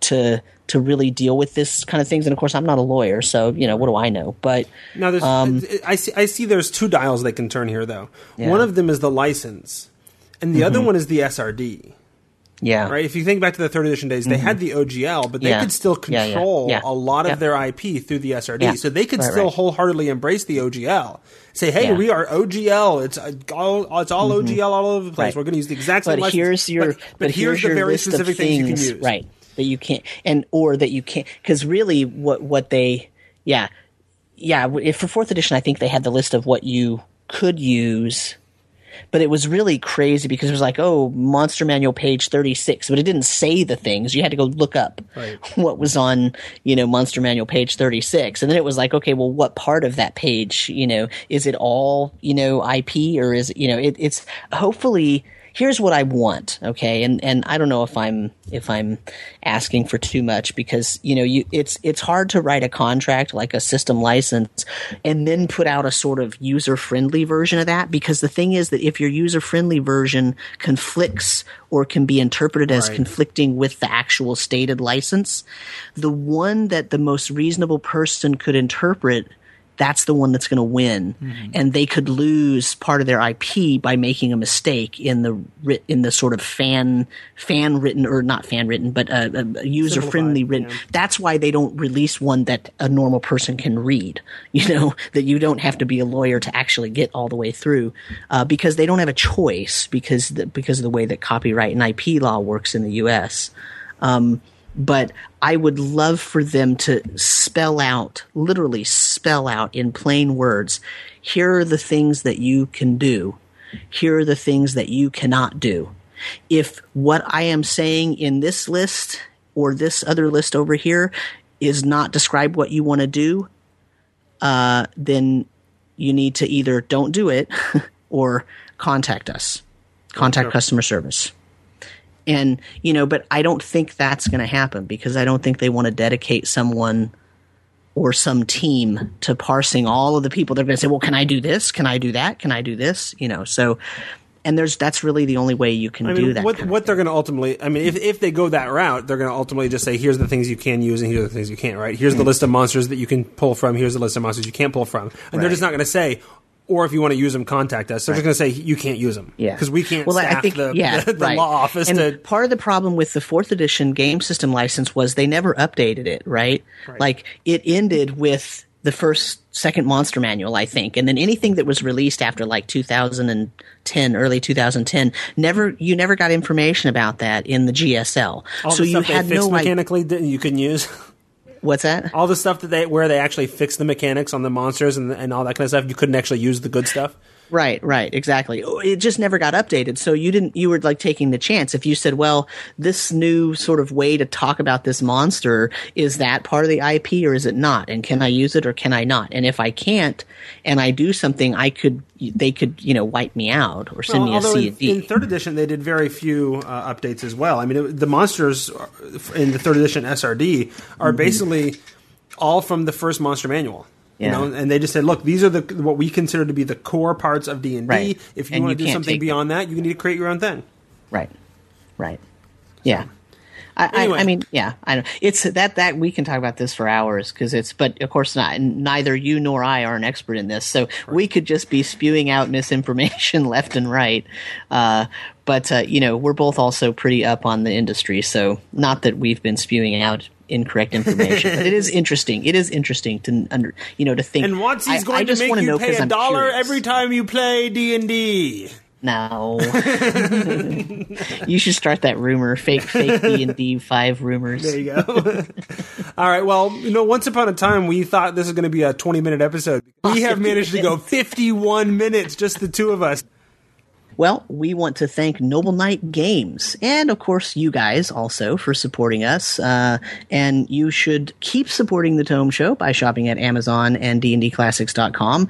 to to really deal with this kind of things. And of course, I'm not a lawyer, so you know, what do I know? But Now, there's, um, I see. I see. There's two dials they can turn here, though. Yeah. One of them is the license, and the other mm-hmm. one is the SRD. yeah, Right? If you think back to the third edition days, they had mm-hmm. the OGL, but they Yeah. could still Yeah, yeah, control yeah. a lot of their IP through the SRD. So they could Right, still right. wholeheartedly embrace the OGL. Say, hey, we are OGL. It's uh, all, it's all mm-hmm. OGL all over the place. Right. We're going to use the exact same but license. here's your but, but here's, the your very list specific things, you can use. right that you can't and or that you can't because really what what they yeah yeah if for fourth edition i think they had the list of what you could use but it was really crazy because it was like oh monster manual page 36 but it didn't say the things you had to go look up Right. what was on you know monster manual page 36 and then it was like okay well what part of that page you know is it all you know ip or is you know it, it's hopefully here's what i want okay and and i don't know if i'm if i'm asking for too much because you know you it's it's hard to write a contract like a system license and then put out a sort of user friendly version of that because the thing is that if your user friendly version conflicts or can be interpreted as Right. conflicting with the actual stated license the one that the most reasonable person could interpret that's the one that's going to win and they could lose part of their IP by making a mistake in the in the sort of fan fan written or not fan written but uh, uh, user friendly written. yeah. that's why they don't release one that a normal person can read you know that you don't have to be a lawyer to actually get all the way through uh, because they don't have a choice because the, because of the way that copyright and IP law works in the US um, but I would love for them to spell out, literally spell out in plain words, here are the things that you can do. Here are the things that you cannot do. If what I am saying in this list or this other list over here is not describe what you want to do, uh, then you need to either don't do it or contact us, contact Sure. customer service and you know but i don't think that's going to happen because i don't think they want to dedicate someone or some team to parsing all of the people they're going to say well can i do this? Can i do that? Can i do this? You know so and there's that's really the only way you can I do that what what they're going to ultimately, I mean, if, if they go that route, they're going to ultimately just say, here's the things you can use and here's the things you can't, right? Here's the mm. list of monsters that you can pull from, here's the list of monsters you can't pull from. And they're just not going to say, or if you want to use them, contact us. They're just going to say, you can't use them. Yeah, Because we can't well, I think, the, yeah, the, the right. law office and to. part of the problem with the fourth edition game system license was they never updated it. Right, Right. like it ended with the first second monster manual, I think, and then anything that was released after like 2010, early 2010, never you never got information about that in the GSL. All so you had no mechanically that you can use. what's that? all the stuff that they where they actually fix the mechanics on the monsters and and all that kind of stuff. You couldn't actually use the good stuff. Right, right, exactly. It just never got updated. So you didn't, you were like taking the chance. If you said, well, this new sort of way to talk about this monster, is that part of the IP or is it not? And can I use it or can I not? And if I can't and I do something, I could, they could, you know, wipe me out or send Well, me a although in, in third edition they did very few uh, updates as well. I mean, it, the monsters in the third edition SRD are Mm-hmm. basically all from the first monster manual. Yeah. You know, and they just said, "Look, these are the what we consider to be the core parts of D and D. If you And want you to do something take them. beyond that, you need to create your own thing." Right. Right. Yeah. I, Anyway. I, I mean, yeah, I know it's that that we can talk about this for hours because it's, but of course not. Neither you nor I are an expert in this, so we could just be spewing out misinformation left and right. Uh, but uh, you know, we're both also pretty up on the industry, so not that we've been spewing out incorrect information, but it is interesting. It is interesting to under, you know, to think. And WotC's I- I going to just make you pay pay 'cause a I'm dollar curious. every time you play D and D. No, you should start that rumor. Fake, fake D and D five rumors. There you go. All right. Well, you know, once upon a time, we thought this was going to be a 20 minute episode. We have managed to go 51 minutes, just the two of us. Well, we want to thank Noble Knight Games and, of course, you guys also for supporting us. Uh, and you should keep supporting the Tome Show by shopping at Amazon and dndclassics.com.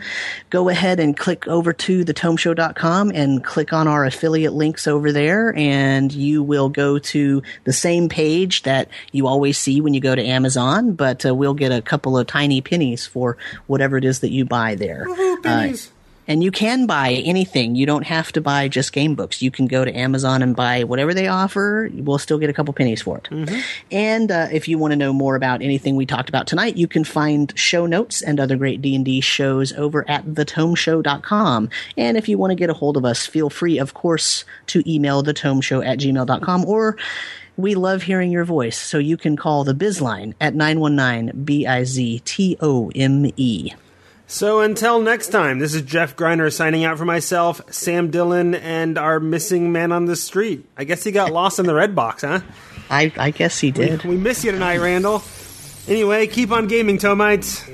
Go ahead and click over to thetomeshow.com and click on our affiliate links over there, and you will go to the same page that you always see when you go to Amazon. But uh, we'll get a couple of tiny pennies for whatever it is that you buy there. Woohoo, pennies. Uh, and you can buy anything. You don't have to buy just game books. You can go to Amazon and buy whatever they offer. We'll still get a couple pennies for it. And uh, if you want to know more about anything we talked about tonight, you can find show notes and other great D&D shows over at thetomeshow.com. And if you want to get a hold of us, feel free, of course, to email thetomeshow at gmail.com or we love hearing your voice, so you can call the Bizline at 919 B I Z T O M E. So until next time, this is Jeff Greiner signing out for myself, Sam Dillon, and our missing man on the street. I guess he got lost in the red box, huh? I, I guess he did. We miss you tonight, Randall. Anyway, keep on gaming, Tomites.